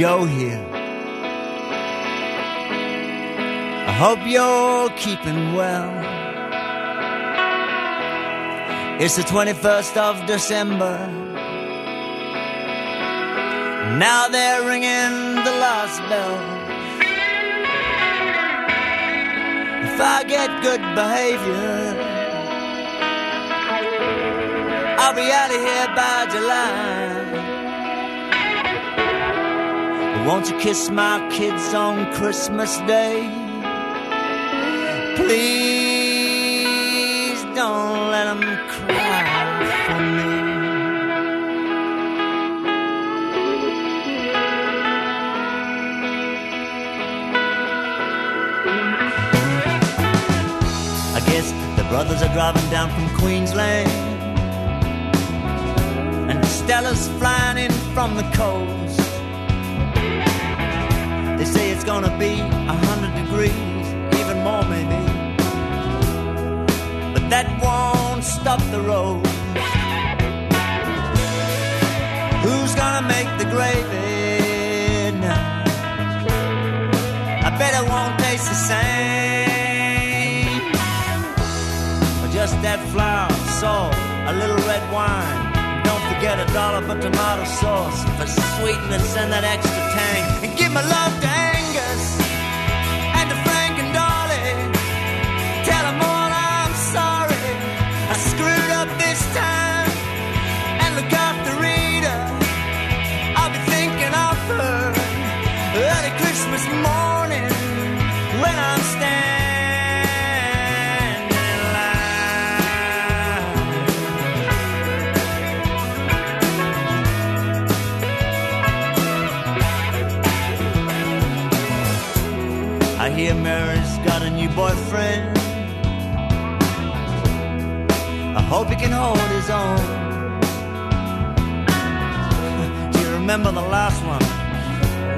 Joe here. I hope you're keeping well. It's the 21st of December. Now they're ringing the last bell. If I get good behavior, I'll be out of here by July. Won't you kiss my kids on Christmas Day? Please don't let them cry for me. I guess the brothers are driving down from Queensland. And Stella's flying in from the coast. They say it's gonna be a hundred degrees, even more maybe. But that won't stop the road. Who's gonna make the gravy now? I bet it won't taste the same. Just that flour, salt, a little red wine. Don't a dollar for tomato sauce for sweetness and that extra tang. And give my love to boyfriend. I hope he can hold his own. Do you remember the last one?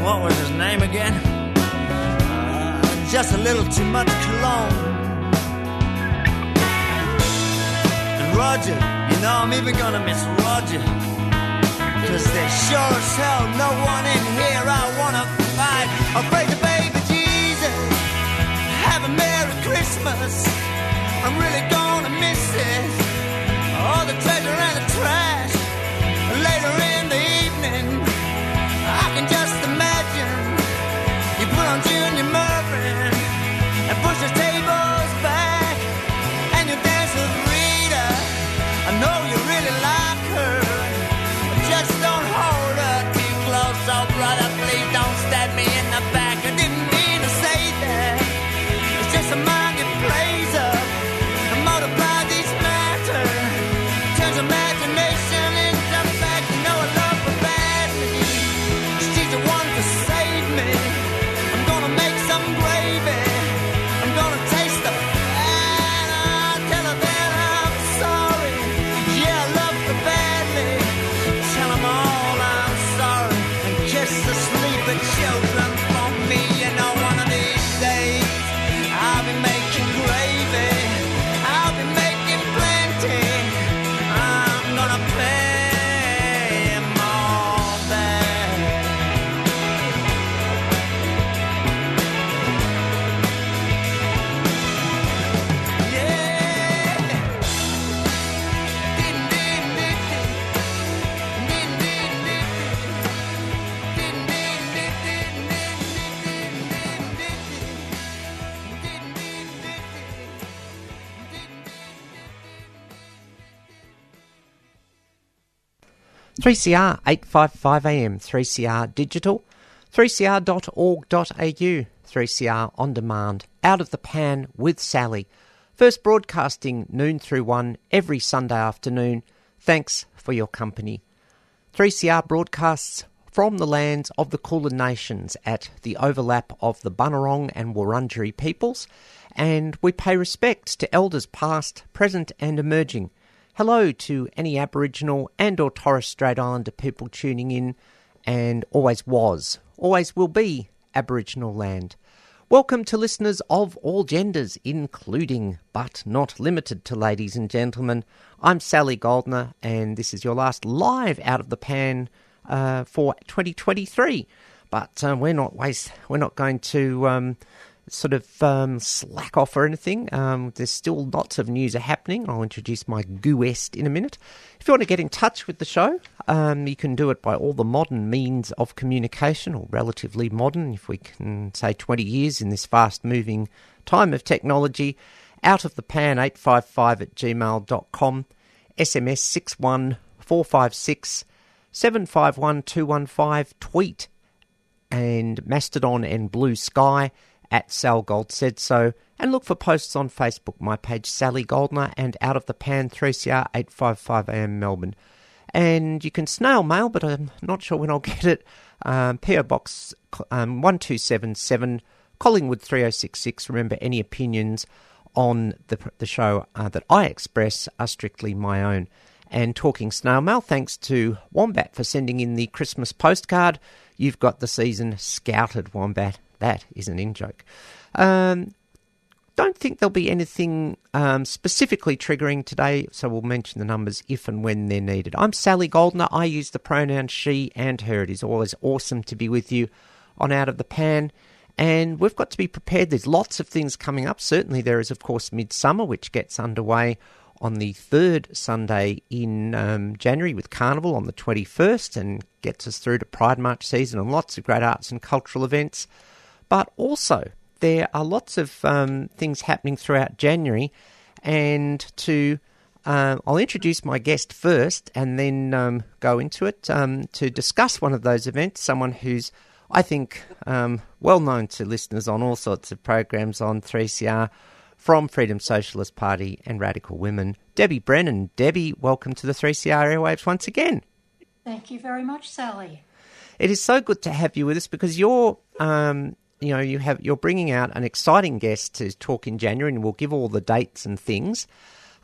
What was his name again? Uh, just a little too much cologne. And Roger, you know I'm even gonna miss Roger. Cause there's sure as hell no one in here I wanna fight. I'll pray to baby Christmas. I'm really gonna miss it. All the treasure and the trash. Later in 3CR 855 AM, 3CR digital, 3cr.org.au, 3CR on demand, out of the pan with Sally. First broadcasting noon through 1 every Sunday afternoon. Thanks for your company. 3CR broadcasts from the lands of the Kulin Nations at the overlap of the Bunurong and Wurundjeri peoples, and we pay respects to elders past, present, and emerging. Hello to any Aboriginal and or Torres Strait Islander people tuning in, and always was, always will be Aboriginal land. Welcome to listeners of all genders, including but not limited to ladies and gentlemen. I'm Sally Goldner, and this is your last live out of the pan uh, for 2023. But um, we're not waste. We're not going to um, sort of um, slack off or anything. Um, there's still lots of news are happening. I'll introduce my guest in a minute. If you want to get in touch with the show, um, you can do it by all the modern means of communication, or relatively modern, if we can say 20 years in this fast moving time of technology. Out of the pan 855 at gmail.com, SMS 61456 751 215, tweet and Mastodon and Bluesky at Sal Gold said so, and look for posts on Facebook, my page Sally Goldner, and Out of the Pan 3CR 855 AM Melbourne. And you can snail mail, but I'm not sure when I'll get it. Um, PO Box um, 1277, Collingwood 3066. Remember, any opinions on the, the show uh, that I express are strictly my own. And talking snail mail, thanks to Wombat for sending in the Christmas postcard. You've got the season scouted, Wombat. That is an in joke. Um, don't think there'll be anything um, specifically triggering today, so we'll mention the numbers if and when they're needed. I'm Sally Goldner. I use the pronoun she and her. It is always awesome to be with you on Out of the Pan. And we've got to be prepared. There's lots of things coming up. Certainly, there is, of course, Midsummer, which gets underway on the third Sunday in um, January with Carnival on the 21st and gets us through to Pride March season and lots of great arts and cultural events. But also, there are lots of um, things happening throughout January, and to uh, I'll introduce my guest first and then um, go into it um, to discuss one of those events. Someone who's, I think, um, well known to listeners on all sorts of programs on 3CR from Freedom Socialist Party and Radical Women, Debbie Brennan. Debbie, welcome to the 3CR airwaves once again. Thank you very much, Sally. It is so good to have you with us because you're, um, you know, you have you're bringing out an exciting guest to talk in January, and we'll give all the dates and things.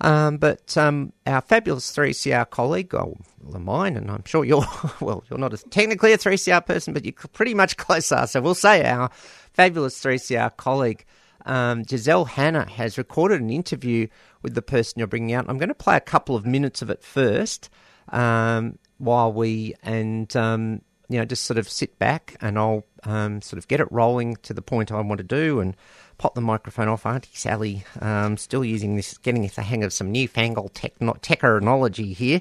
Um, but um, our fabulous 3CR colleague, oh, well, mine, and I'm sure you're, well, you're not as technically a 3CR person, but you're pretty much closer. So we'll say our fabulous 3CR colleague, um, Giselle Hanna has recorded an interview with the person you're bringing out. I'm going to play a couple of minutes of it first um, while we and um, you know just sort of sit back and I'll um, sort of get it rolling to the point I want to do and pop the microphone off. Auntie Sally um, still using this, getting the hang of some newfangled techno- technology here,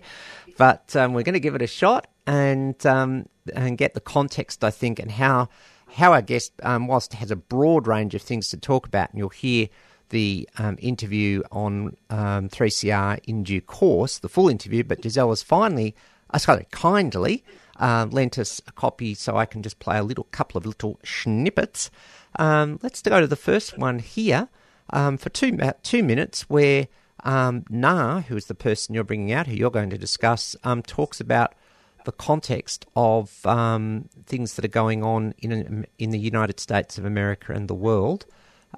but um, we're going to give it a shot and um, and get the context I think and how how our guest, um, whilst has a broad range of things to talk about, and you'll hear the um, interview on um, 3CR in due course, the full interview, but Giselle has finally, uh, sorry, kindly uh, lent us a copy so I can just play a little couple of little snippets. Um, let's go to the first one here um, for two, uh, two minutes where um, Nga, who is the person you're bringing out, who you're going to discuss, um, talks about the context of um, things that are going on in in the United States of America and the world.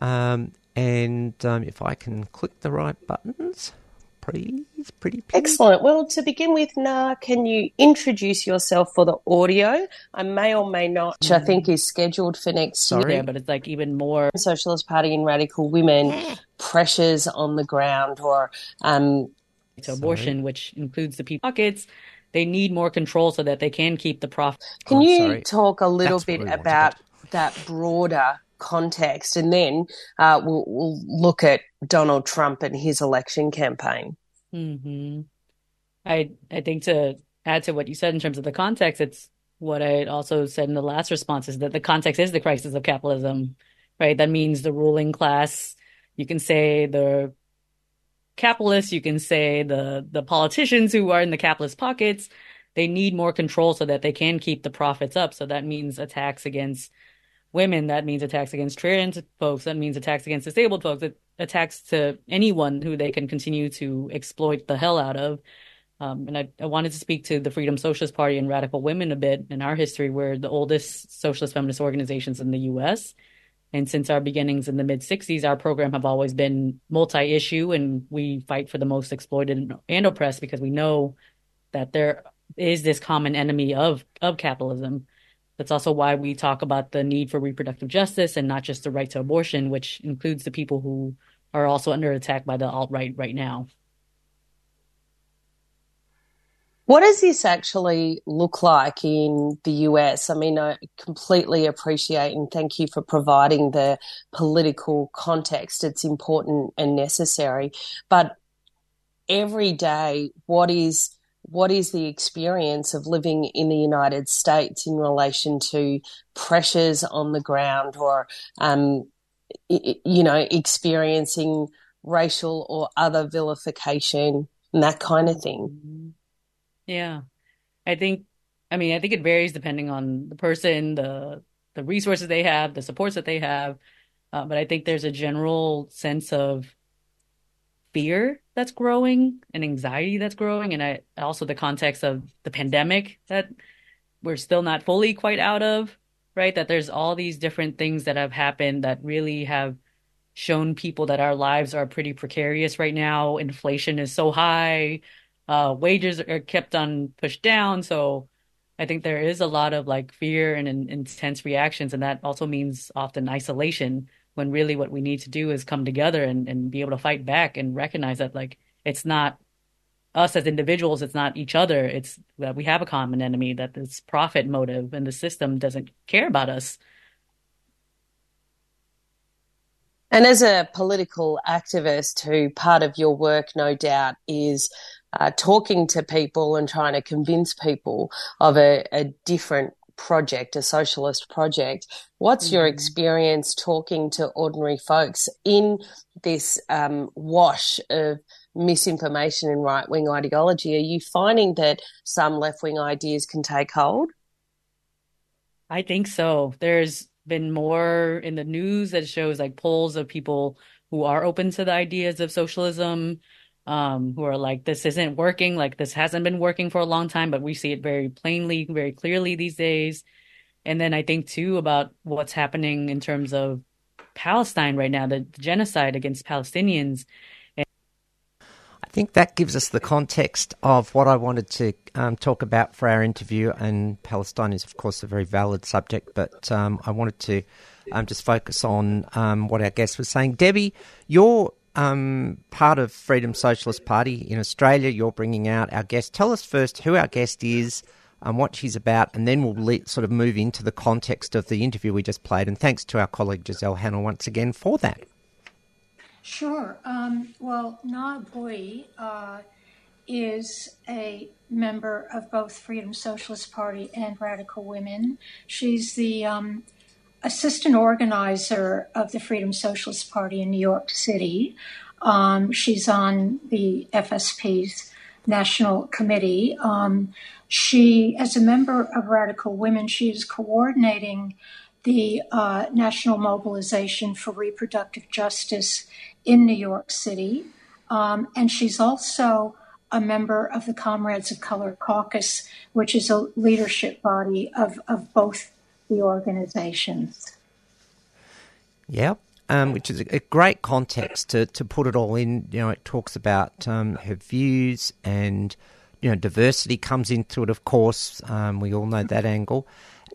Um, and um, if I can click the right buttons, please, pretty please. Excellent. Well, to begin with, Nga, can you introduce yourself for the audio? I may or may not, which I think is scheduled for next Sorry. year. But it's like even more. Socialist Party and Radical Women pressures on the ground or um, to abortion, which includes the people pockets. They need more control so that they can keep the profit. Can Oh, you sorry. talk a little That's bit about that broader context, and then uh, we'll, we'll look at Donald Trump and his election campaign. hmm I I think to add to what you said in terms of the context, it's what I also said in the last response is that the context is the crisis of capitalism, right? That means the ruling class. You can say the capitalists, you can say the the politicians who are in the capitalist pockets. they need more control so that they can keep the profits up. So that means attacks against women. That means attacks against trans folks. That means attacks against disabled folks. It attacks to anyone who they can continue to exploit the hell out of. Um, and I, I wanted to speak to the Freedom Socialist Party and Radical Women a bit in our history. We're the oldest socialist feminist organizations in the U.S. And since our beginnings in the mid 60s, our program have always been multi issue, and we fight for the most exploited and oppressed because we know that there is this common enemy of, of capitalism. That's also why we talk about the need for reproductive justice and not just the right to abortion, which includes the people who are also under attack by the alt right right now. What does this actually look like in the US? I mean, I completely appreciate and thank you for providing the political context. It's important and necessary. But every day, what is what is the experience of living in the United States in relation to pressures on the ground or, um, you know, experiencing racial or other vilification and that kind of thing? Yeah. I think, I mean, I think it varies depending on the person, the the resources they have, the supports that they have. Uh, but I think there's a general sense of fear that's growing and anxiety that's growing, and I also the context of the pandemic that we're still not fully quite out of, right? That there's all these different things that have happened that really have shown people that our lives are pretty precarious right now. Inflation is so high uh, wages are kept on pushed down. So I think there is a lot of like fear and, and intense reactions, and that also means often isolation. When really what we need to do is come together and, and be able to fight back and recognize that like it's not us as individuals, it's not each other. It's that we have a common enemy, that this profit motive and the system doesn't care about us. And as a political activist who part of your work, no doubt, is uh, talking to people and trying to convince people of a, a different project, a socialist project. What's mm-hmm. your experience talking to ordinary folks in this um, wash of misinformation and right wing ideology? Are you finding that some left wing ideas can take hold? I think so. There's been more in the news that shows like polls of people who are open to the ideas of socialism um, who are like, this isn't working, like this hasn't been working for a long time, but we see it very plainly, very clearly these days. And then I think too about what's happening in terms of Palestine right now, the, genocide against Palestinians. I think that gives us the context of what I wanted to um, talk about for our interview. And Palestine is, of course, a very valid subject, but um, I wanted to um, just focus on um, what our guest was saying. Debbie, your um, part of Freedom Socialist Party in Australia. You're bringing out our guest. Tell us first who our guest is, and what she's about, and then we'll le- sort of move into the context of the interview we just played. And thanks to our colleague Giselle Hannah once again for that. Sure. Um, well, Nga Bui uh, is a member of both Freedom Socialist Party and Radical Women. She's the um, assistant organizer of the Freedom Socialist Party in New York City. Um, she's on the FSP's national committee. Um, she, as a member of Radical Women, she is coordinating the uh, national mobilization for reproductive justice in New York City. Um, and she's also a member of the Comrades of Color Caucus, which is a leadership body of, of both the organizations. Yeah, um, which is a, great context to, to put it all in. You know, it talks about um, her views and, you know, diversity comes into it, of course. Um, we all know that angle.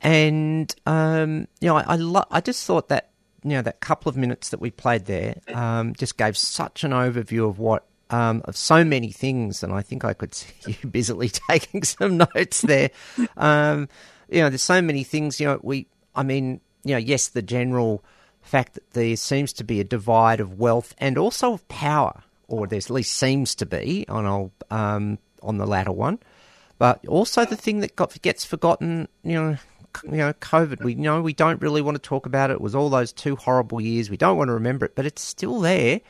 And, um, you know, I, I, lo- I, just thought that, you know, that couple of minutes that we played there um, just gave such an overview of what um, of so many things, and I think I could see you busily taking some notes there. Um, you know, there's so many things. You know, we, I mean, you know, yes, the general fact that there seems to be a divide of wealth and also of power, or there at least seems to be on um, on the latter one, but also the thing that got gets forgotten. You know, you know, COVID. We know we don't really want to talk about it. It was all those two horrible years. We don't want to remember it, but it's still there.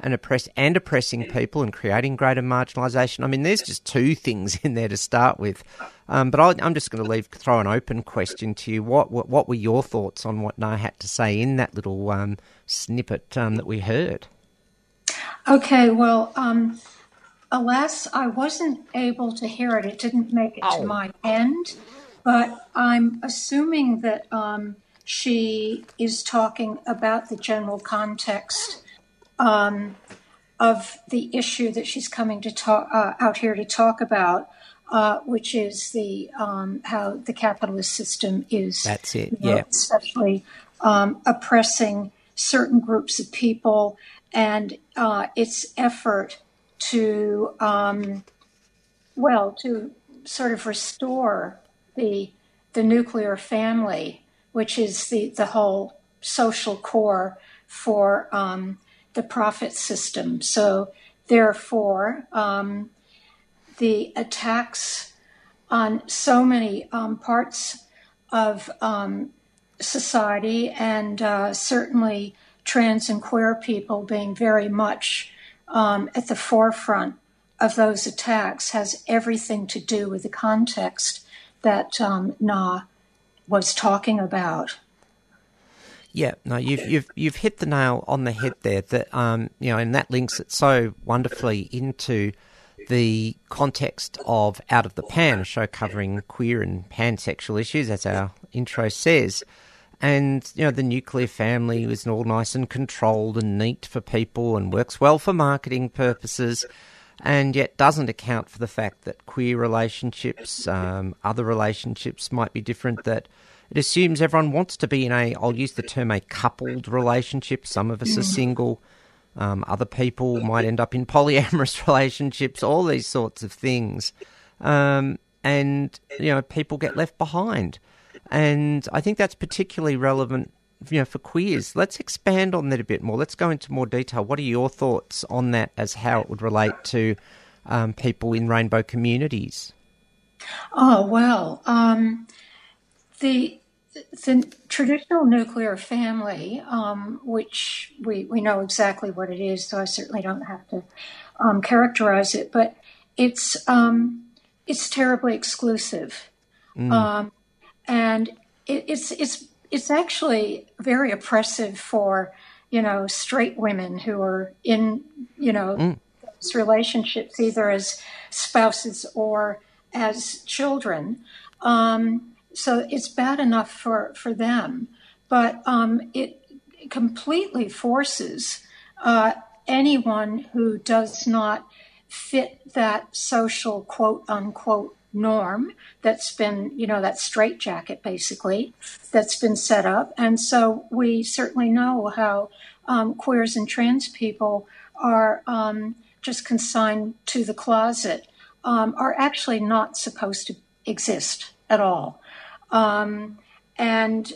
And oppress and oppressing people and creating greater marginalisation. I mean, there's just two things in there to start with. Um, but I, am just going to leave throw an open question to you. What, what, what were your thoughts on what Nga had to say in that little um, snippet um, that we heard? Okay, well, um, alas, I wasn't able to hear it. It didn't make it Oh. to my end, but I'm assuming that um, she is talking about the general context um, of the issue that she's coming to talk uh, out here to talk about, uh, which is the um, how the capitalist system is That's it, you know, yeah. especially um, oppressing certain groups of people and uh, its effort to, um, well, to sort of restore the the nuclear family, which is the the whole social core for um, the profit system. So, therefore, um, the attacks on so many um, parts of um, society and uh, certainly trans and queer people being very much um, at the forefront of those attacks has everything to do with the context that um, Nga was talking about. Yeah, no, you've you've you've hit the nail on the head there. That um, you know, and that links it so wonderfully into the context of Out of the Pan, a show covering queer and pansexual issues, as our intro says. And you know, the nuclear family is all nice and controlled and neat for people, and works well for marketing purposes, and yet doesn't account for the fact that queer relationships, um, other relationships, might be different. That it assumes everyone wants to be in a, I'll use the term a coupled relationship. Some of us are single. Um, other people might end up in polyamorous relationships, all these sorts of things. Um, and, you know, people get left behind. And I think that's particularly relevant, you know, for queers. Let's expand on that a bit more. Let's go into more detail. What are your thoughts on that as how it would relate to um, people in rainbow communities? Oh well, um, the the traditional nuclear family, um, which we, we know exactly what it is, so I certainly don't have to um, characterize it, but it's um, it's terribly exclusive, um, and it, it's it's it's actually very oppressive for you know straight women who are in you know those relationships either as spouses or as children. Um, so it's bad enough for, for them, but um, it completely forces uh, anyone who does not fit that social quote unquote norm that's been, you know, that straitjacket basically that's been set up. And so we certainly know how um, queers and trans people are um, just consigned to the closet, um, are actually not supposed to exist at all. Um, and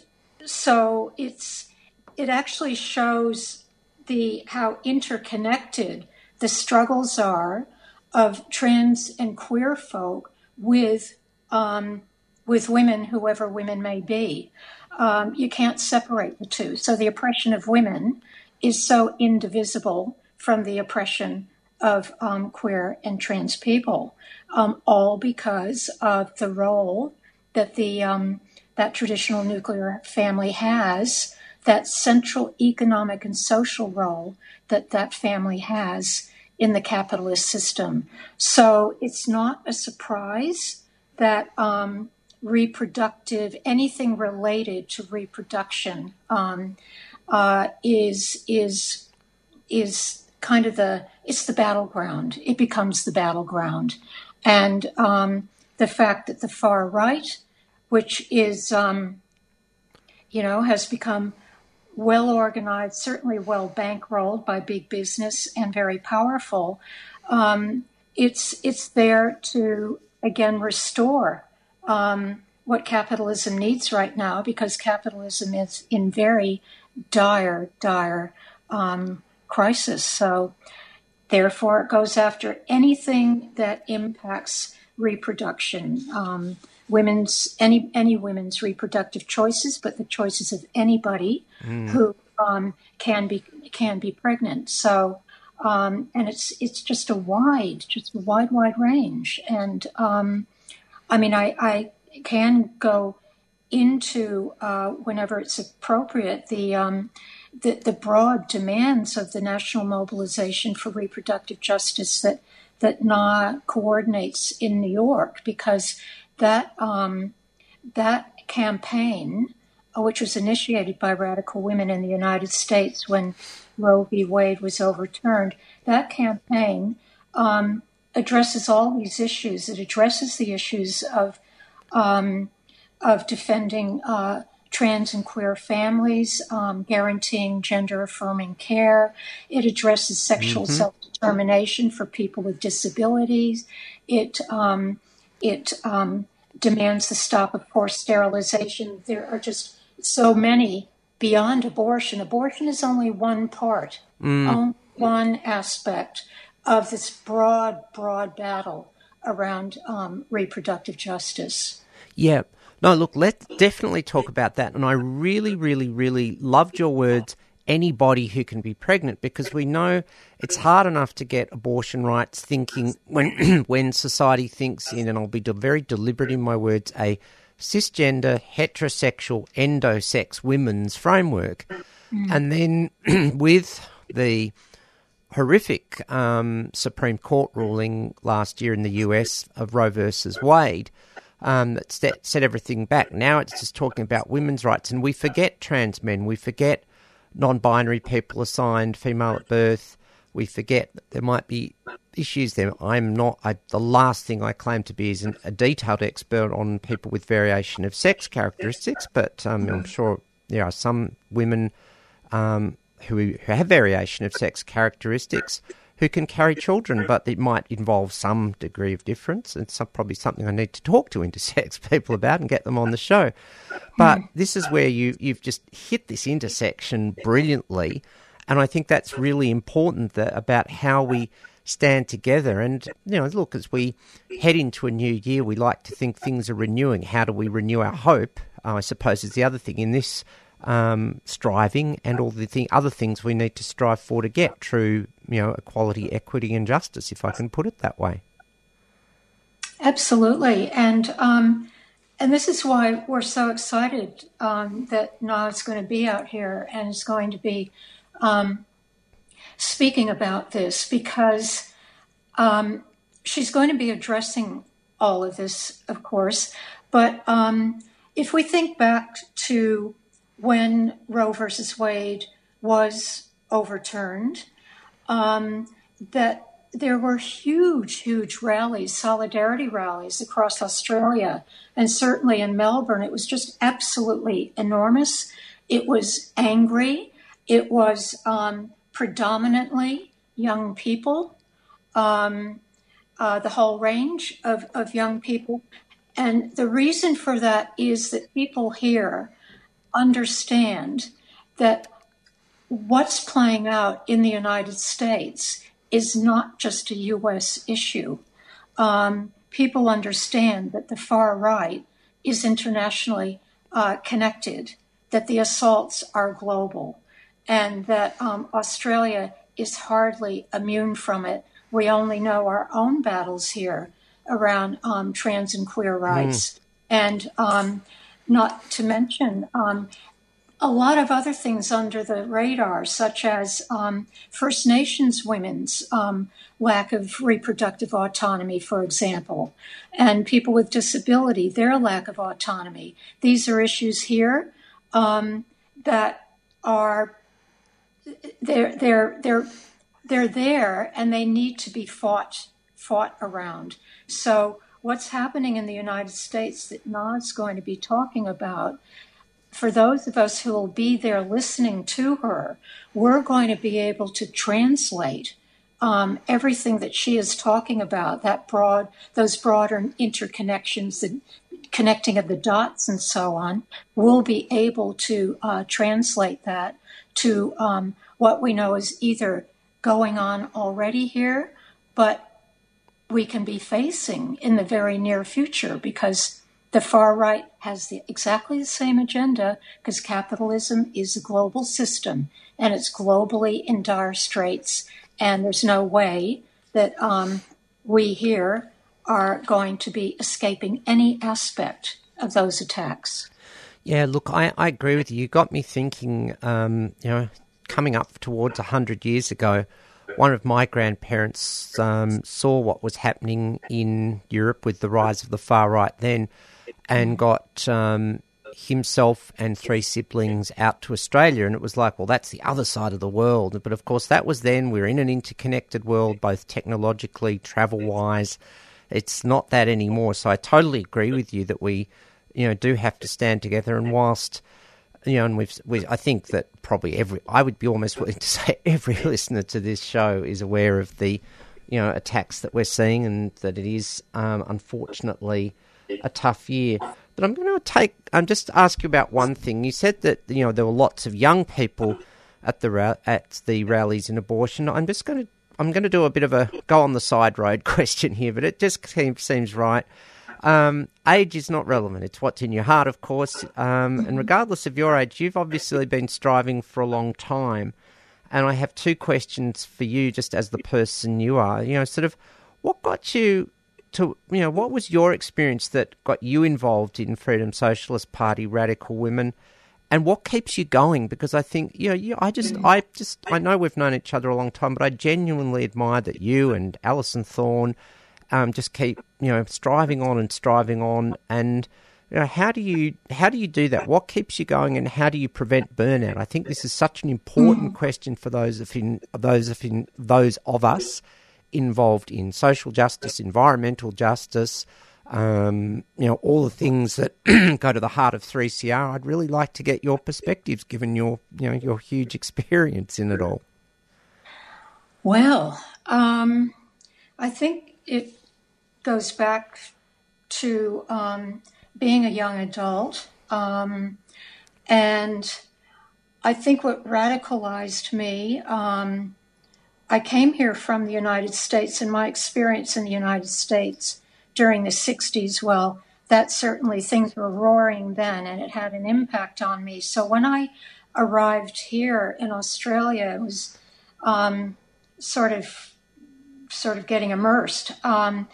so it's it actually shows the how interconnected the struggles are of trans and queer folk with um, with women, whoever women may be. Um, you can't separate the two. So the oppression of women is so indivisible from the oppression of um, queer and trans people, um, all because of the role that the um, that traditional nuclear family has, that central economic and social role that that family has in the capitalist system. So it's not a surprise that um, reproductive anything related to reproduction um, uh, is is is kind of the it's the battleground. It becomes the battleground, and um, the fact that the far right, which is um, you know has become well organized, certainly well bankrolled by big business and very powerful. Um, it's it's there to again restore um, what capitalism needs right now because capitalism is in very dire, dire um, crisis. So, therefore, it goes after anything that impacts reproduction, um, women's any any women's reproductive choices, but the choices of anybody who um, can be can be pregnant. So. um, and it's it's just a wide, just a wide, wide range. And um, I mean, I, I can go into uh, whenever it's appropriate the, um, the the broad demands of the national mobilization for reproductive justice that that Nga coordinates in New York because that um, that campaign, uh, which was initiated by radical women in the United States when Roe v. Wade was overturned, that campaign um, addresses all these issues. It addresses the issues of um, of defending uh, trans and queer families, um, guaranteeing gender affirming care. It addresses sexual Mm-hmm. self determination for people with disabilities. It um, it um, demands the stop of forced sterilization. There are just so many beyond abortion. Abortion is only one part, only one aspect of this broad, broad battle around um, reproductive justice. Yeah. No, look, let's definitely talk about that. And I really, really, really loved your words, anybody who can be pregnant, because we know it's hard enough to get abortion rights thinking when when society thinks in, and I'll be very deliberate in my words, a cisgender, heterosexual, endosex women's framework. And then with the horrific um, Supreme Court ruling last year in the US of Roe versus Wade um, that set, set everything back. Now it's just talking about women's rights, and we forget trans men, we forget non binary people assigned female at birth, we forget that there might be issues there. I'm not, I, the last thing I claim to be is an, a detailed expert on people with variation of sex characteristics, but um, I'm sure there are some women um, who, who have variation of sex characteristics who can carry children, but it might involve some degree of difference. It's some, probably something I need to talk to intersex people about and get them on the show. But this is where you, you've just hit this intersection brilliantly. And I think that's really important that, about how we stand together. And, you know, look, as we head into a new year, we like to think things are renewing. How do we renew our hope? Uh, I suppose is the other thing in this um, striving and all the thing, other things we need to strive for to get true, you know, equality, equity, and justice, if I can put it that way. Absolutely, and um, and this is why we're so excited um, that Nga's going to be out here and is going to be um, speaking about this because um, she's going to be addressing all of this, of course. But um, if we think back to when Roe versus Wade was overturned, um, that there were huge, huge rallies, solidarity rallies across Australia, and certainly in Melbourne. It was just absolutely enormous. It was angry. It was um, predominantly young people, um, uh, the whole range of, of young people. And the reason for that is that people here understand that what's playing out in the United States is not just a U.S. issue. Um, people understand that the far right is internationally uh, connected, that the assaults are global, and that um, Australia is hardly immune from it. We only know our own battles here around um, trans and queer rights, and um, not to mention um, a lot of other things under the radar, such as um, First Nations women's um, lack of reproductive autonomy, for example, and people with disability, their lack of autonomy. These are issues here um, that are they're they're they're they're there, and they need to be fought fought around. So, what's happening in the United States that Nga's going to be talking about? For those of us who will be there listening to her, we're going to be able to translate um, everything that she is talking about, that broad, those broader interconnections, the connecting of the dots and so on. We'll be able to uh, translate that to um, what we know is either going on already here, but we can be facing in the very near future because the far right has the, exactly the same agenda because capitalism is a global system and it's globally in dire straits. and there's no way that um, we here are going to be escaping any aspect of those attacks. Yeah, look, I, I agree with you. You got me thinking, um, you know, coming up towards 100 years ago, one of my grandparents um, saw what was happening in Europe with the rise of the far right then and got um, himself and three siblings out to Australia. And it was like, well, that's the other side of the world. But of course, that was then. We're in an interconnected world, both technologically, travel wise. It's not that anymore. So I totally agree with you that we, you know, do have to stand together. And whilst, you know, and we've, we, I think that probably every, I would be almost willing to say every listener to this show is aware of the, you know, attacks that we're seeing and that it is, um, unfortunately, a tough year. But I'm going to take, I'm just ask you about one thing. You said that you know there were lots of young people at the at the rallies in abortion. I'm just going to, I'm going to do a bit of a go on the side road question here, but it just seems, seems right. Um, age is not relevant. It's what's in your heart, of course. Um, and regardless of your age, you've obviously been striving for a long time. And I have two questions for you, just as the person you are. You know, sort of, what got you to you know what was your experience that got you involved in Freedom Socialist Party Radical Women, and what keeps you going? Because I think you know, you, I just, I just, I know we've known each other a long time, but I genuinely admire that you and Alison Thorne um, just keep you know striving on and striving on, and you know how do you how do you do that? What keeps you going, and how do you prevent burnout? I think this is such an important question for those of in those of in those of us involved in social justice, environmental justice, um, you know, all the things that go to the heart of 3CR. I'd really like to get your perspectives, given your, you know, your huge experience in it all. Well, um, I think it goes back to um, being a young adult. Um, and I think what radicalized me, um, I came here from the United States, and my experience in the United States during the 60s, well, that certainly things were roaring then, and it had an impact on me. So when I arrived here in Australia, it was um, sort of sort of getting immersed. Um,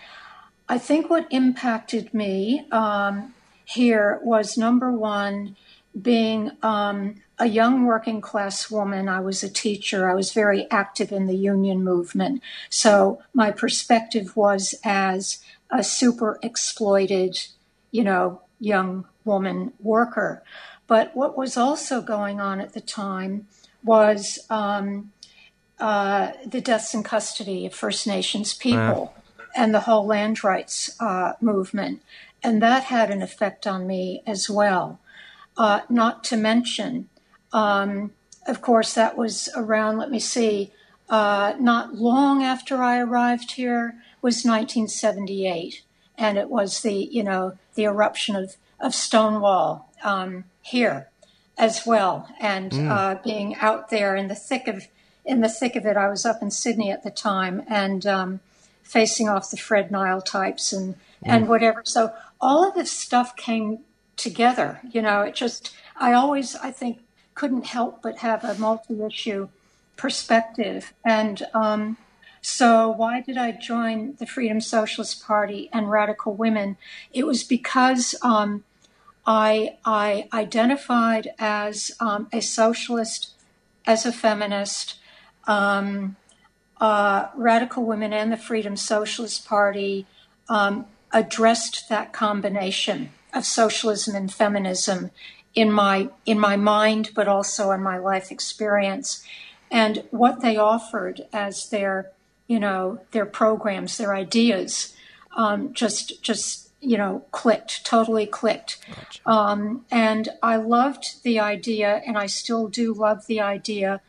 I think what impacted me um, here was number one, being um, a young working class woman. I was a teacher. I was very active in the union movement. So my perspective was as a super exploited, you know, young woman worker. But what was also going on at the time was um, uh, the deaths in custody of First Nations people and the whole land rights uh, movement. And that had an effect on me as well. Uh, not to mention, um, of course, that was around, let me see, uh, not long after I arrived here was 1978. And it was the, you know, the eruption of, of Stonewall um, here as well. And uh, being out there in the thick of in the thick of it, I was up in Sydney at the time and um, facing off the Fred Nile types and and whatever. So all of this stuff came together. You know, it just I always I think couldn't help but have a multi-issue perspective. And um, so, why did I join the Freedom Socialist Party and Radical Women? It was because um, I I identified as um, a socialist, as a feminist. Um, uh, Radical Women and the Freedom Socialist Party um, addressed that combination of socialism and feminism in my in my mind, but also in my life experience, and what they offered as their you know their programs, their ideas, um, just just you know clicked, totally clicked, um, and I loved the idea, and I still do love the idea.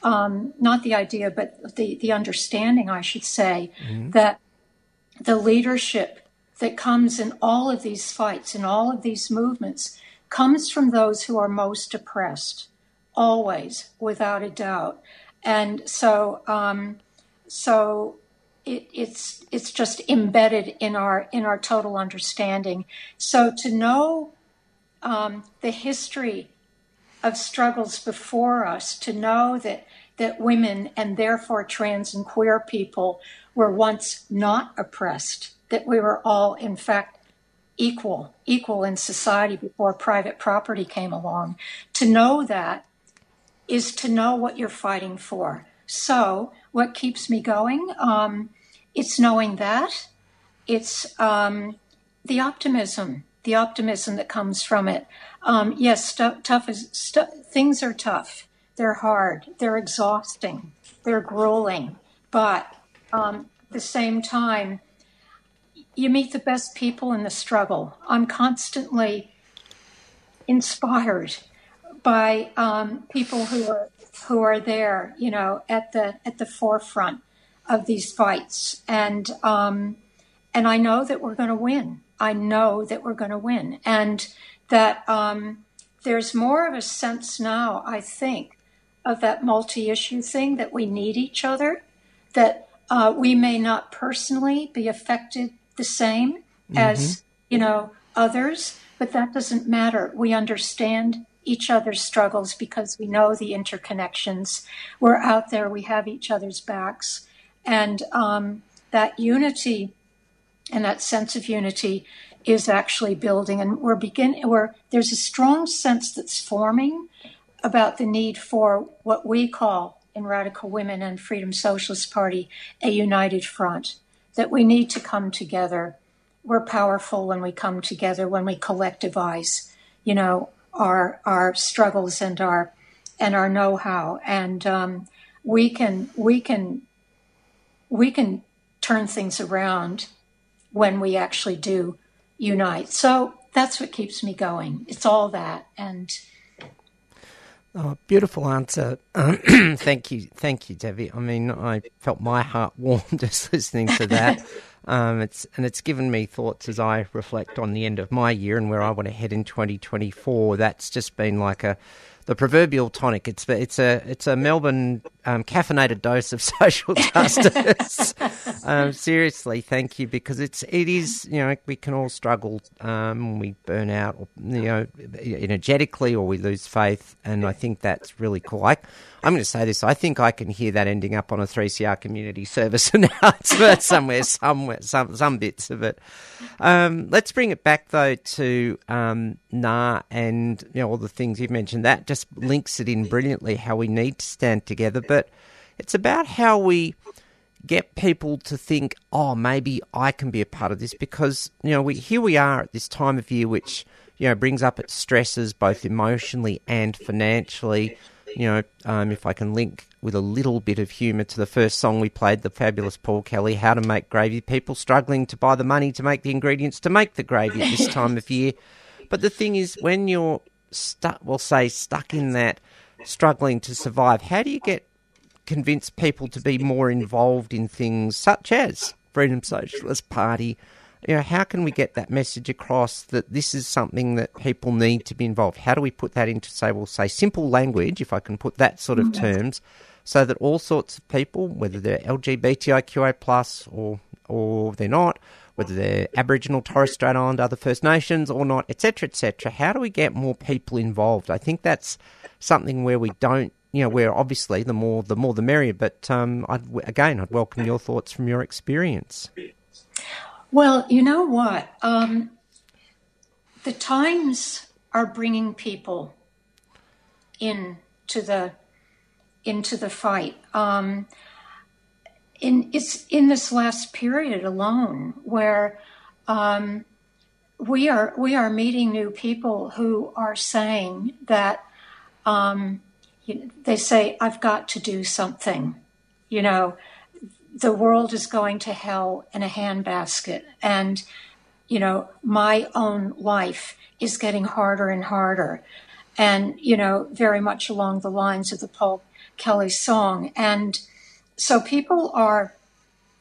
Um, not the idea, but the the understanding, I should say, that the leadership that comes in all of these fights and all of these movements comes from those who are most oppressed, always, without a doubt. And so, um, so it, it's it's just embedded in our in our total understanding. So to know um, the history of struggles before us, to know that that women and therefore trans and queer people were once not oppressed, that we were all, in fact, equal, equal in society before private property came along. To know that is to know what you're fighting for. So, what keeps me going? Um, it's knowing that. It's um, the optimism, the optimism that comes from it. Um, yes, tough is things are tough. They're hard. They're exhausting. They're grueling. But um, at the same time, you meet the best people in the struggle. I'm constantly inspired by um, people who are who are there, you know, at the at the forefront of these fights, and um, and I know that we're going to win. I know that we're going to win, and that um, there's more of a sense now, I think, of that multi-issue thing that we need each other, that uh, we may not personally be affected the same as you know others, but that doesn't matter. We understand each other's struggles because we know the interconnections. We're out there. We have each other's backs, and um, that unity and that sense of unity is actually building. And we're beginning, We're there's a strong sense that's forming about the need for what we call in Radical Women and Freedom Socialist Party a united front. That we need to come together. We're powerful when we come together, when we collectivize, you know, our our struggles and our and our know-how, and um, we can we can we can turn things around when we actually do unite. So that's what keeps me going. It's all that, and Oh, beautiful answer. Um, thank you, thank you, Debbie. I mean, I felt my heart warm just listening to that. Um, it's and it's given me thoughts as I reflect on the end of my year and where I want to head in 2024. That's just been like a the proverbial tonic. It's it's a it's a Melbourne um, caffeinated dose of social justice. um, seriously, thank you because it's it is you know we can all struggle um, we burn out or, you know energetically or we lose faith, and I think that's really cool. I, I'm going to say this. I think I can hear that ending up on a 3CR community service announcement somewhere, somewhere, some some bits of it. Um, let's bring it back though to um, Nga and you know all the things you've mentioned. That just links it in brilliantly. How we need to stand together, but it's about how we get people to think, oh, maybe I can be a part of this because you know we here we are at this time of year, which you know brings up its stresses both emotionally and financially. You know, um, if I can link with a little bit of humour to the first song we played, the fabulous Paul Kelly, "How to Make Gravy." People struggling to buy the money to make the ingredients to make the gravy at this time of year. But the thing is, when you're stuck, we'll say stuck in that, struggling to survive, how do you get convince people to be more involved in things such as Freedom Socialist Party? You know, how can we get that message across that this is something that people need to be involved? How do we put that into, say, we'll say simple language, if I can put that sort of terms, so that all sorts of people, whether they're LGBTIQA plus or or they're not, whether they're Aboriginal, Torres Strait Islander, other First Nations or not, etc., etc. How do we get more people involved? I think that's something where we don't, you know, where obviously the more the more the merrier. But um, I'd, again, I'd welcome your thoughts from your experience. Well, you know what? Um, the times are bringing people into the into the fight. Um, in it's in this last period alone where um, we are we are meeting new people who are saying that um, they say I've got to do something. You know, the world is going to hell in a handbasket, and you know my own life is getting harder and harder, and you know very much along the lines of the Paul Kelly song, and so people are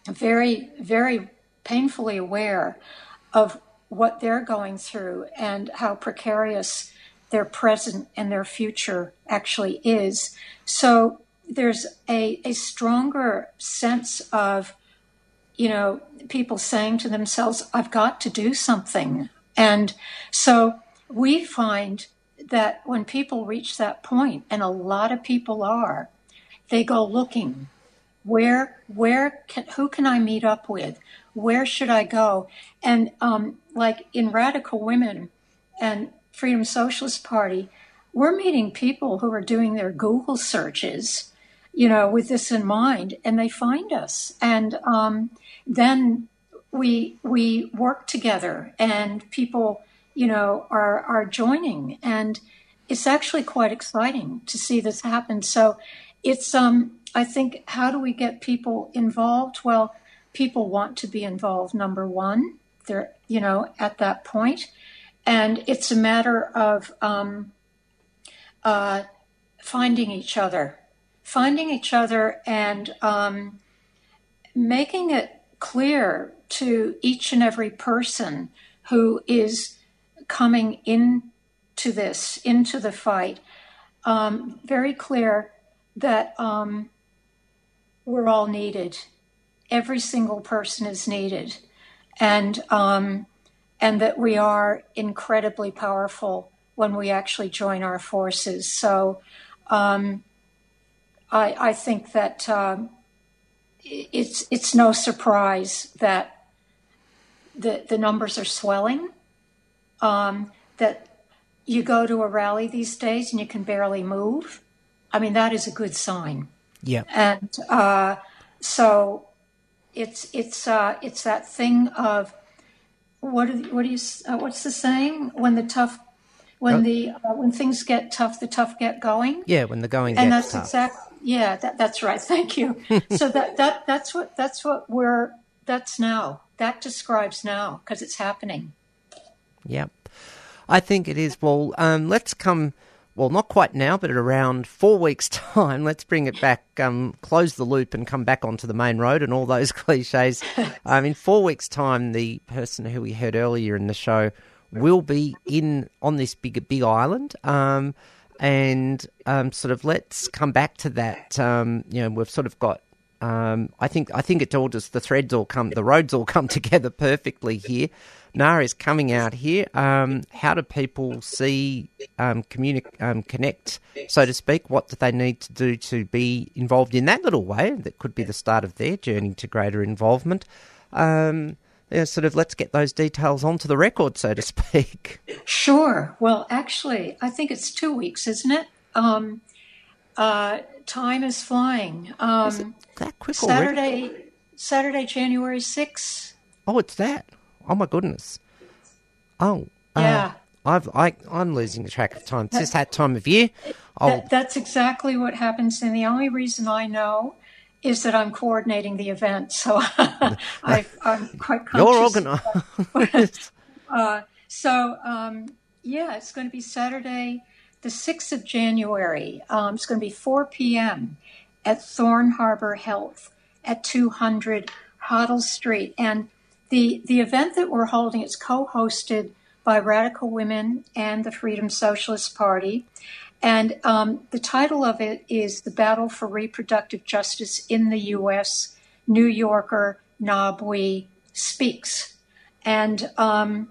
very very painfully aware of what they're going through and how precarious their present and their future actually is. So there's a, a stronger sense of, you know, people saying to themselves, I've got to do something. And so we find that when people reach that point, and a lot of people are, they go looking. Where, where can, who can I meet up with? Where should I go? And um, like in Radical Women and Freedom Socialist Party, we're meeting people who are doing their Google searches, you know, with this in mind, and they find us, and um, then we we work together, and people, you know, are are joining, and it's actually quite exciting to see this happen. So, it's um, I think, how do we get people involved? Well, people want to be involved. Number one, they're you know at that point, and it's a matter of um, uh, finding each other, finding each other, and um, making it clear to each and every person who is coming into this, into the fight, um, very clear that um, we're all needed. Every single person is needed, and um, and that we are incredibly powerful when we actually join our forces. So um, I, I, think that um, it's it's no surprise that the the numbers are swelling. Um, that you go to a rally these days and you can barely move. I mean that is a good sign. Yeah. And uh, so it's it's uh, it's that thing of what are, what do you uh, what's the saying when the tough when Oh. the uh, when things get tough the tough get going Yeah, when the going and that's tough. exactly yeah that, that's right thank you so that that that's what that's what we're that's now that describes now because it's happening Yep. I think it is. Well, um, let's come, well, not quite now, but at around four weeks' time, let's bring it back, um, close the loop and come back onto the main road and all those cliches. um, in four weeks' time, the person who we heard earlier in the show will be in on this big, big island. Um, and um, sort of let's come back to that. Um, you know, we've sort of got um, I think I think it all just the threads all come, the roads all come together perfectly here. Nga is coming out here. Um, how do people see, um, communic- um, connect, so to speak? What do they need to do to be involved in that little way? That could be the start of their journey to greater involvement. Um, yeah, sort of, let's get those details onto the record, so to speak. Sure. Well, actually, I think it's two weeks, isn't it? Um, uh, time is flying. Um, That quick already? Saturday, Saturday, January sixth. Oh, it's that. Oh my goodness. Oh, uh, Yeah. I've I I'm losing track of time. It's just that time of year. Oh, That, that's exactly what happens, and the only reason I know is that I'm coordinating the event, so I, I'm quite conscious. you're organised. Uh, so um, yeah, it's going to be Saturday, the sixth of January. Um, it's going to be 4 p.m. at Thorne Harbour Health at 200 Hoddle Street, and the the event that we're holding is co-hosted by Radical Women and the Freedom Socialist Party. And um, the title of it is The Battle for Reproductive Justice in the U.S. New Yorker Nga Bui Speaks. And um,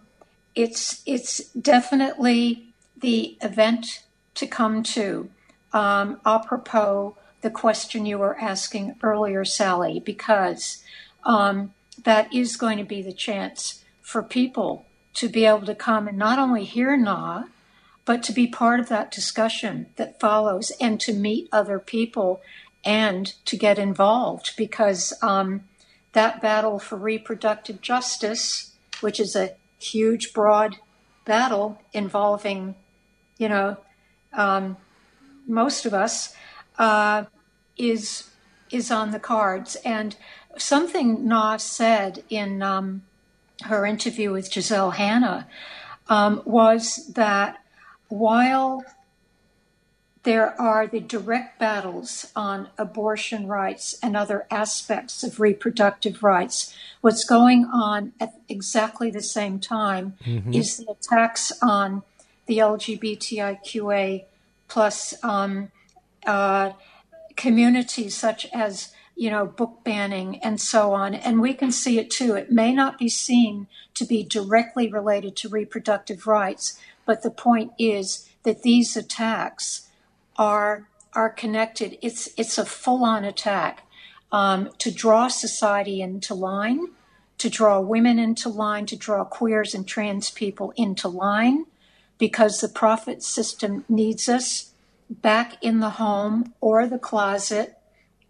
it's, it's definitely the event to come to, um, apropos the question you were asking earlier, Sally, because um, that is going to be the chance for people to be able to come and not only hear Nga, but to be part of that discussion that follows and to meet other people and to get involved because um, that battle for reproductive justice, which is a huge, broad battle involving, you know, um, most of us, uh, is is on the cards. And something Nga said in um, her interview with Giselle Hanna um, was that while there are the direct battles on abortion rights and other aspects of reproductive rights. What's going on at exactly the same time is the attacks on the LGBTIQA plus um, uh, communities such as you know book banning and so on and we can see it too it may not be seen to be directly related to reproductive rights but the point is that these attacks are are connected. It's it's a full on attack um, to draw society into line, to draw women into line, to draw queers and trans people into line, because the profit system needs us back in the home or the closet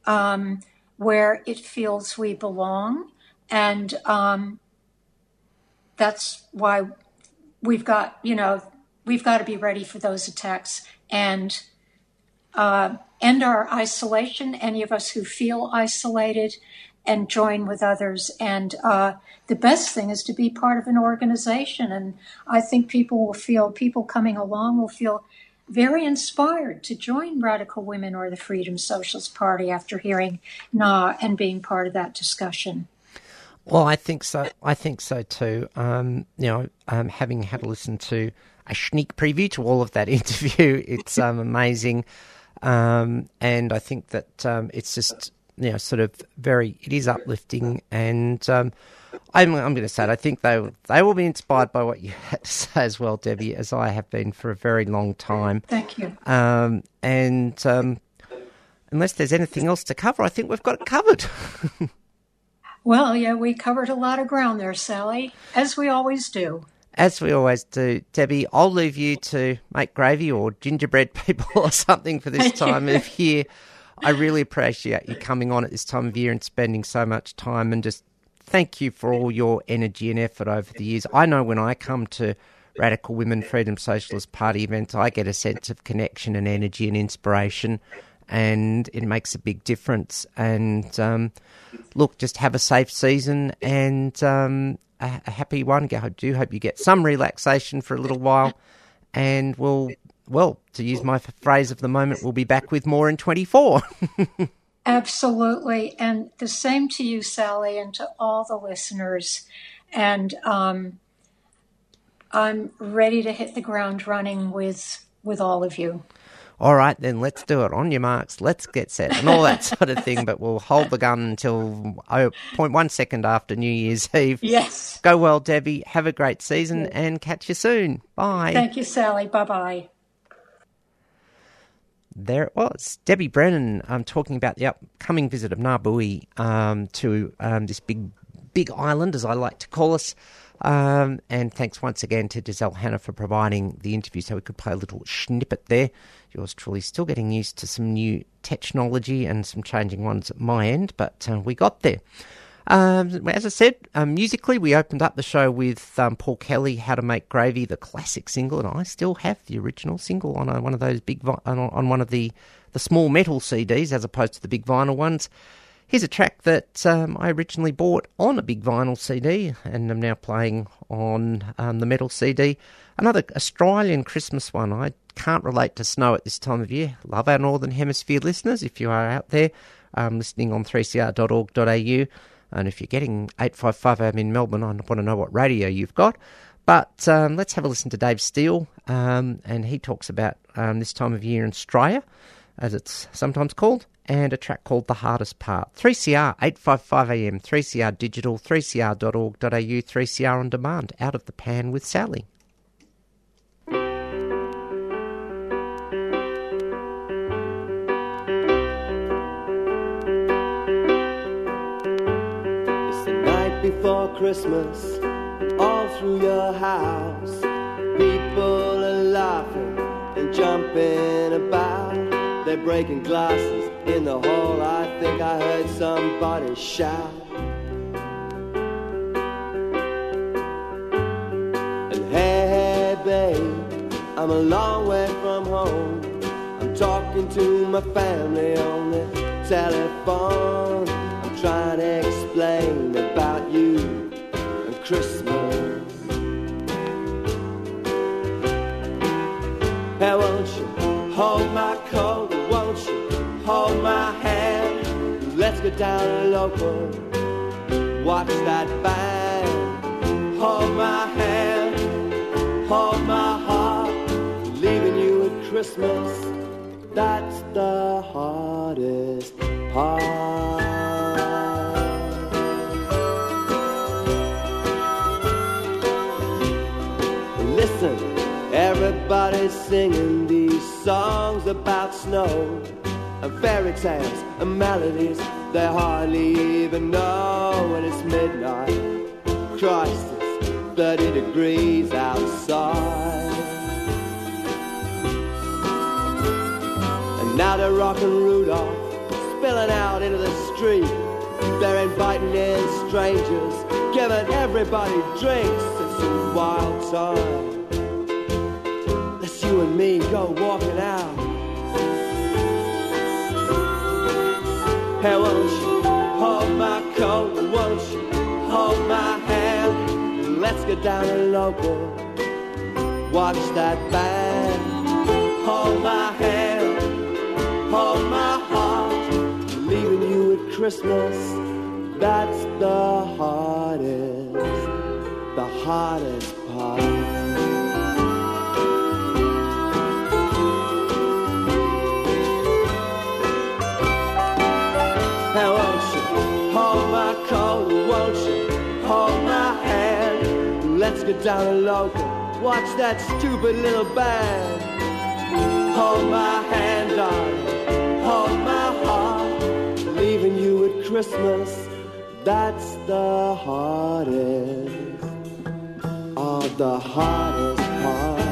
um, where it feels we belong. And um, that's why we've got, you know, we've got to be ready for those attacks and uh, end our isolation, any of us who feel isolated, and join with others. And uh, the best thing is to be part of an organization. And I think people will feel, people coming along will feel very inspired to join Radical Women or the Freedom Socialist Party after hearing Nga and being part of that discussion. Well, I think so. I think so too. Um, you know, um, having had a listen to a sneak preview to all of that interview, it's um, amazing, um, and I think that um, it's just you know sort of very it is uplifting, and um, I'm I'm going to say it. I think they they will be inspired by what you had to say as well, Debbie, as I have been for a very long time. Thank you. Um, and um, unless there's anything else to cover, I think we've got it covered. Well, yeah, we covered a lot of ground there, Sally, as we always do. As we always do, Debbie, I'll leave you to make gravy or gingerbread people or something for this time of year. I really appreciate you coming on at this time of year and spending so much time and just thank you for all your energy and effort over the years. I know when I come to Radical Women Freedom Socialist Party events, I get a sense of connection and energy and inspiration, and it makes a big difference. And um, look, just have a safe season and um, a, a happy one. I do hope you get some relaxation for a little while, and we'll, well, to use my phrase of the moment, we'll be back with more in 24. Absolutely. And the same to you, Sally, and to all the listeners. And um, I'm ready to hit the ground running with with all of you. All right, then let's do it. On your marks, let's get set, and all that sort of thing. But we'll hold the gun until oh, 0.1 second after New Year's Eve. Yes. Go well, Debbie. Have a great season and catch you soon. Bye. Thank you, Sally. Bye bye. there it was. Debbie Brennan um, talking about the upcoming visit of Nga Bui um, to um, this big, big island, as I like to call us. Um, and thanks once again to Giselle Hanna for providing the interview so we could play a little snippet there. Yours truly still getting used to some new technology and some changing ones at my end, but uh, we got there. Um, as I said, um, musically, we opened up the show with um, Paul Kelly, "How to Make Gravy," the classic single, and I still have the original single on a, one of those big vi- on, on one of the the small metal CDs as opposed to the big vinyl ones. Here's a track that um, I originally bought on a big vinyl CD, and I'm now playing on um, the metal CD. Another Australian Christmas one. I can't relate to snow at this time of year. Love our Northern Hemisphere listeners. If you are out there um, listening on 3cr.org.au, and if you're getting 855 AM in Melbourne, I want to know what radio you've got. But um, let's have a listen to Dave Steele, um, and he talks about um, this time of year in Australia, as it's sometimes called, and a track called The Hardest Part. 3CR, 855 AM, 3CR Digital, 3cr.org.au, 3CR On Demand, Out of the Pan with Sally. It's the night before Christmas, all through your house. People are laughing and jumping about. They're breaking glasses in the hall. I think I heard somebody shout. And hey, hey, babe, I'm a long way from home. I'm talking to my family on the telephone. I'm trying to explain about you and Christmas. Hey, won't you hold my coat? Hold my hand? Let's go down local. Watch that band. Hold my hand. Hold my heart. Leaving you at Christmas. That's the hardest part. Listen, everybody's singing these songs about snow. And fairy tales and melodies they hardly even know when it's midnight. Christ, it's 30 degrees outside. And now they're rocking Rudolph, spilling out into the street. They're inviting in strangers, giving everybody drinks. It's a wild time. Let's you and me go walking out. Hey, won't you hold my coat? Won't you hold my hand? Let's get down to local. Watch that band. Hold my hand. Hold my heart. Leaving you at Christmas. That's the hardest. The hardest part. Get down to local. Watch that stupid little band. Hold my hand, darling. Hold my heart. Leaving you at Christmas. That's the hardest. Oh, the hardest part.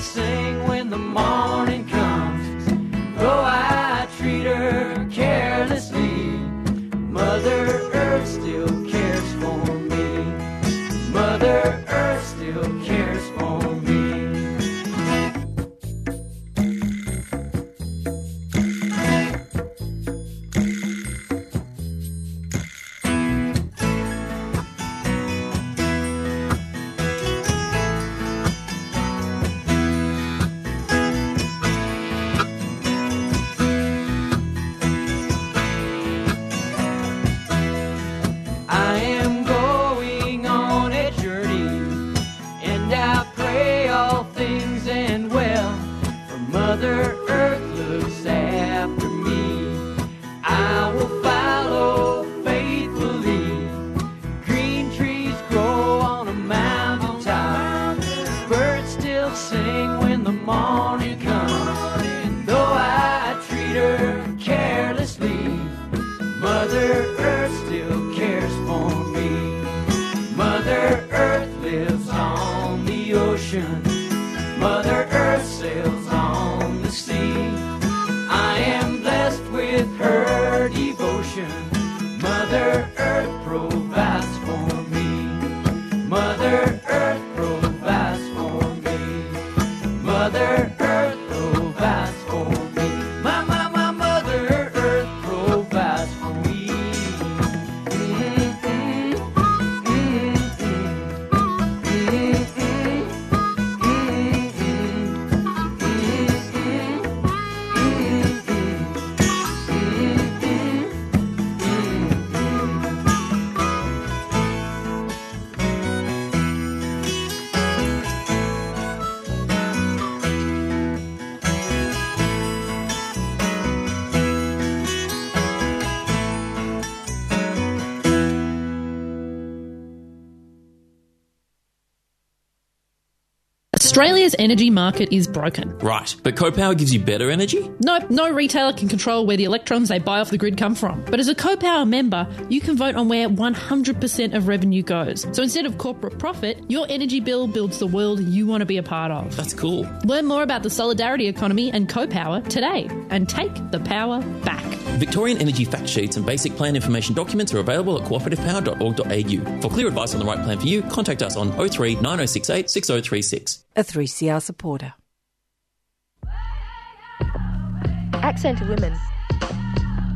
Sing when the morning Australia's energy market is broken. Right, but CoPower gives you better energy? Nope, no retailer can control where the electrons they buy off the grid come from. But as a CoPower member, you can vote on where 100% of revenue goes. So instead of corporate profit, your energy bill builds the world you want to be a part of. That's cool. Learn more about the solidarity economy and CoPower today and take the power back. Victorian energy fact sheets and basic plan information documents are available at cooperativepower.org.au. For clear advice on the right plan for you, contact us on 03 9068 6036. A 3CR supporter. Accent women.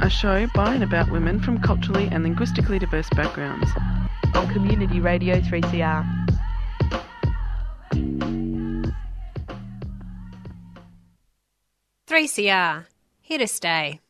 A show by and about women from culturally and linguistically diverse backgrounds. On Community Radio 3CR. Three CR, here to stay.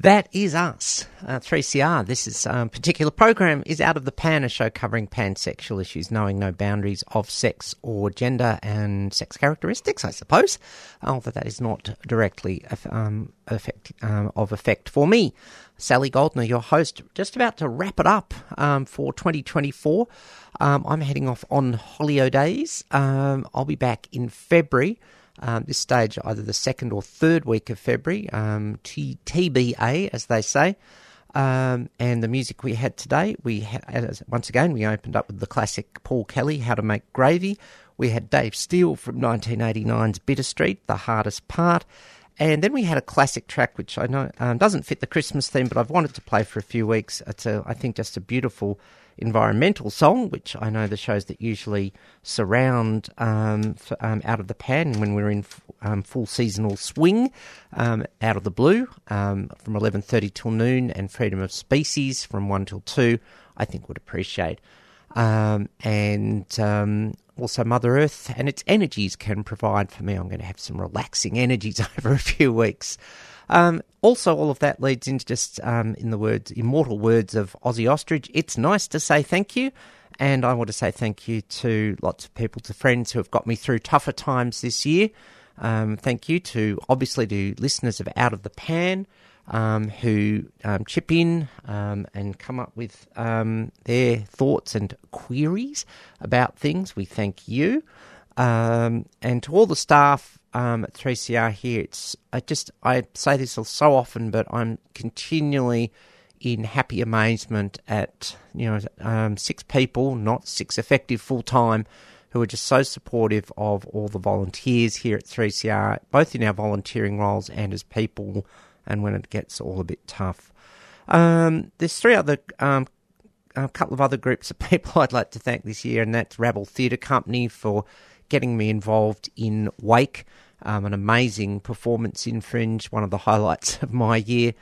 That is us, uh, 3CR. This is um, particular program is Out of the Pan, a show covering pansexual issues, knowing no boundaries of sex or gender and sex characteristics, I suppose. Although that is not directly um, effect, um, of effect for me. Sally Goldner, your host, just about to wrap it up um, for 2024. Um, I'm heading off on holiday days. Um, I'll be back in February. Um, this stage, either the second or third week of February, um, T- TBA, as they say. Um, and the music we had today, we once again we opened up with the classic Paul Kelly, "How to Make Gravy." We had Dave Steele from 1989's Bitter Street, "The Hardest Part," and then we had a classic track which I know um, doesn't fit the Christmas theme, but I've wanted to play for a few weeks. It's a, I think, just a beautiful environmental song, which I know the shows that usually surround um, um, Out of the Pan when we're in f- um, full seasonal swing, um, Out of the Blue um, from 11.30 till noon and Freedom of Species from 1 till 2, I think would appreciate. Um, and um, also Mother Earth and its energies can provide for me. I'm going to have some relaxing energies over a few weeks. Um, also, all of that leads into just um, in the words, immortal words of Aussie Ostrich. It's nice to say thank you, and I want to say thank you to lots of people, to friends who have got me through tougher times this year. Um, thank you to obviously to listeners of Out of the Pan um, who um, chip in um, and come up with um, their thoughts and queries about things. We thank you. Um, and to all the staff um, at 3CR here, it's I just I say this so often, but I'm continually in happy amazement at you know six people, not six effective full time, who are just so supportive of all the volunteers here at 3CR, both in our volunteering roles and as people, and when it gets all a bit tough. Um, there's three other um, a couple of other groups of people I'd like to thank this year, and that's Rabble Theatre Company for getting me involved in Wake, um, an amazing performance in Fringe, one of the highlights of my year.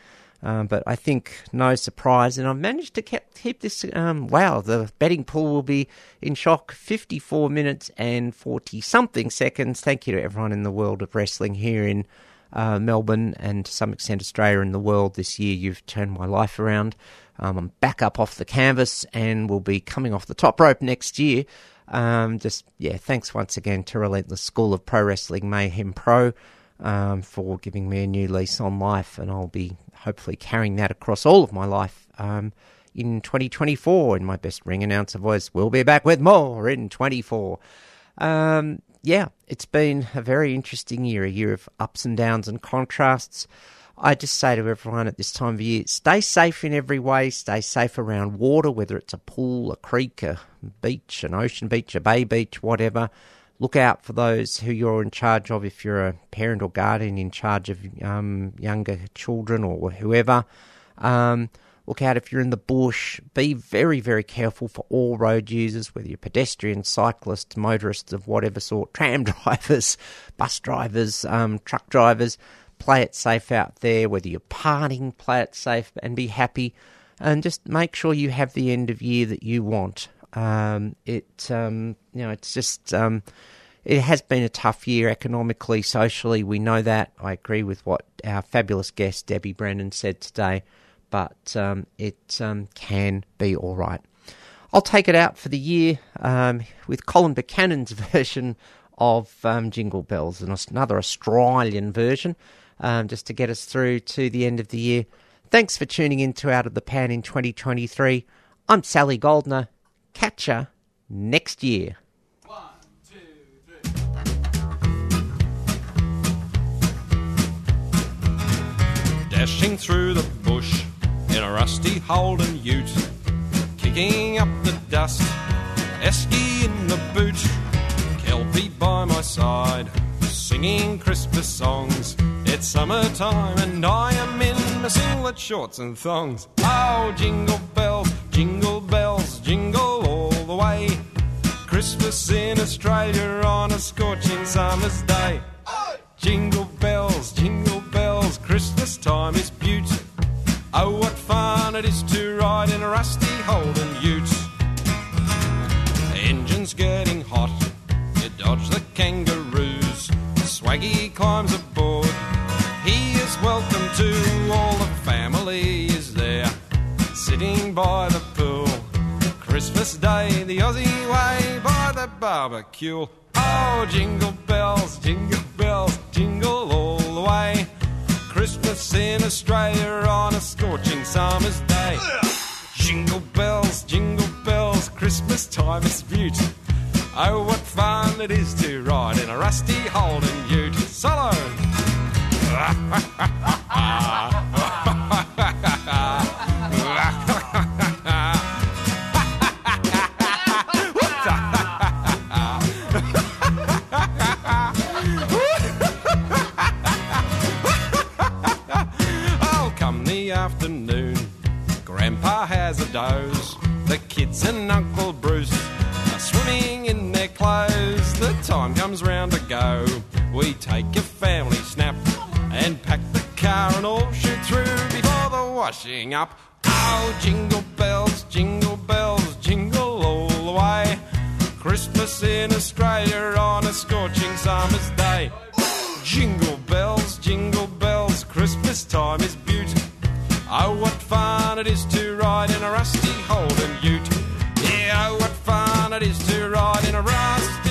Um, but I think no surprise, and I've managed to keep, keep this. Um, wow, the betting pool will be in shock 54 minutes and 40 something seconds. Thank you to everyone in the world of wrestling here in uh, Melbourne and to some extent Australia and the world this year. You've turned my life around. Um, I'm back up off the canvas and will be coming off the top rope next year. Um, just, yeah, thanks once again to Relentless School of Pro Wrestling Mayhem Pro um, for giving me a new lease on life, and I'll be hopefully carrying that across all of my life um, in 2024 in my best ring announcer voice. We'll be back with more in 24. Um, yeah, it's been a very interesting year, a year of ups and downs and contrasts. I just say to everyone at this time of year, stay safe in every way, stay safe around water, whether it's a pool, a creek, a beach, an ocean beach, a bay beach, whatever. Look out for those who you're in charge of if you're a parent or guardian in charge of um, younger children or whoever. Um, look out if you're in the bush. Be very, very careful for all road users, whether you're pedestrians, cyclists, motorists of whatever sort, tram drivers, bus drivers, um, truck drivers play it safe out there, whether you're partying, play it safe and be happy. And just make sure you have the end of year that you want. Um, it, um, you know, it's just, um, it has been a tough year economically, socially. We know that. I agree with what our fabulous guest Debbie Brennan said today, but um, it um, can be all right. I'll take it out for the year um, with Colin Buchanan's version of um, Jingle Bells, and another Australian version, um, just to get us through to the end of the year. Thanks for tuning in to Out of the Pan in 2023. I'm Sally Goldner. Catch ya next year. Dashing through the bush in a rusty Holden ute, kicking up the dust, Esky in the boot, Kelpie by my side, singing Christmas songs. It's summertime and I am in my singlet shorts and thongs. Oh, jingle bells, jingle bells, jingle all the way. Christmas in Australia on a scorching summer's day. Jingle bells, jingle bells, Christmas time is beaut. Oh, what fun it is to ride in a rusty Holden ute. The engine's getting hot, you dodge the kangaroos. Swaggy climbs aboard, he is welcome to all the family is there, sitting by the pool. Christmas Day, the Aussie way, by the barbecue. Oh, jingle bells, jingle bells, jingle all the way. Christmas in Australia on a scorching summer's day. Jingle bells, jingle bells, Christmas time is beaut. Oh, what fun it is to ride in a rusty Holden ute. Solo! afternoon, Grandpa has a doze. The kids and Uncle Bruce are swimming in their clothes. The time comes round to go. We take a family snap and pack the car and all shoot through before the washing up. Oh, jingle bells, jingle bells, jingle all the way. Christmas in Australia on a scorching summer's day. Jingle bells, jingle bells, Christmas time is. Oh, what fun it is to ride in a rusty Holden ute. Yeah, oh, what fun it is to ride in a rusty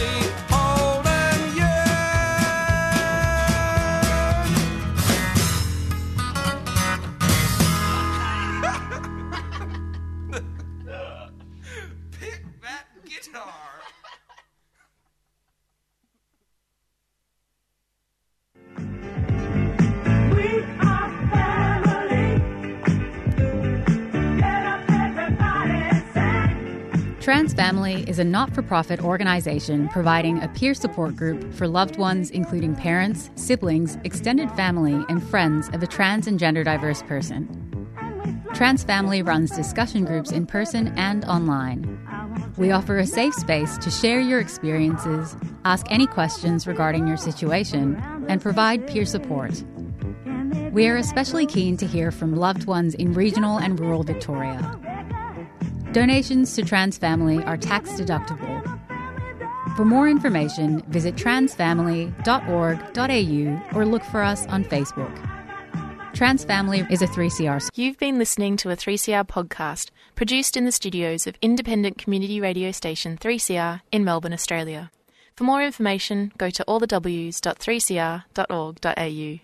Trans Family is a not for profit organization providing a peer support group for loved ones, including parents, siblings, extended family, and friends of a trans and gender diverse person. Trans Family runs discussion groups in person and online. We offer a safe space to share your experiences, ask any questions regarding your situation, and provide peer support. We are especially keen to hear from loved ones in regional and rural Victoria. Donations to Trans Family are tax deductible. For more information, visit transfamily.org.au or look for us on Facebook. Trans Family is a 3CR. You've been listening to a 3CR podcast produced in the studios of independent community radio station 3CR in Melbourne, Australia. For more information, go to allthews.3cr.org.au.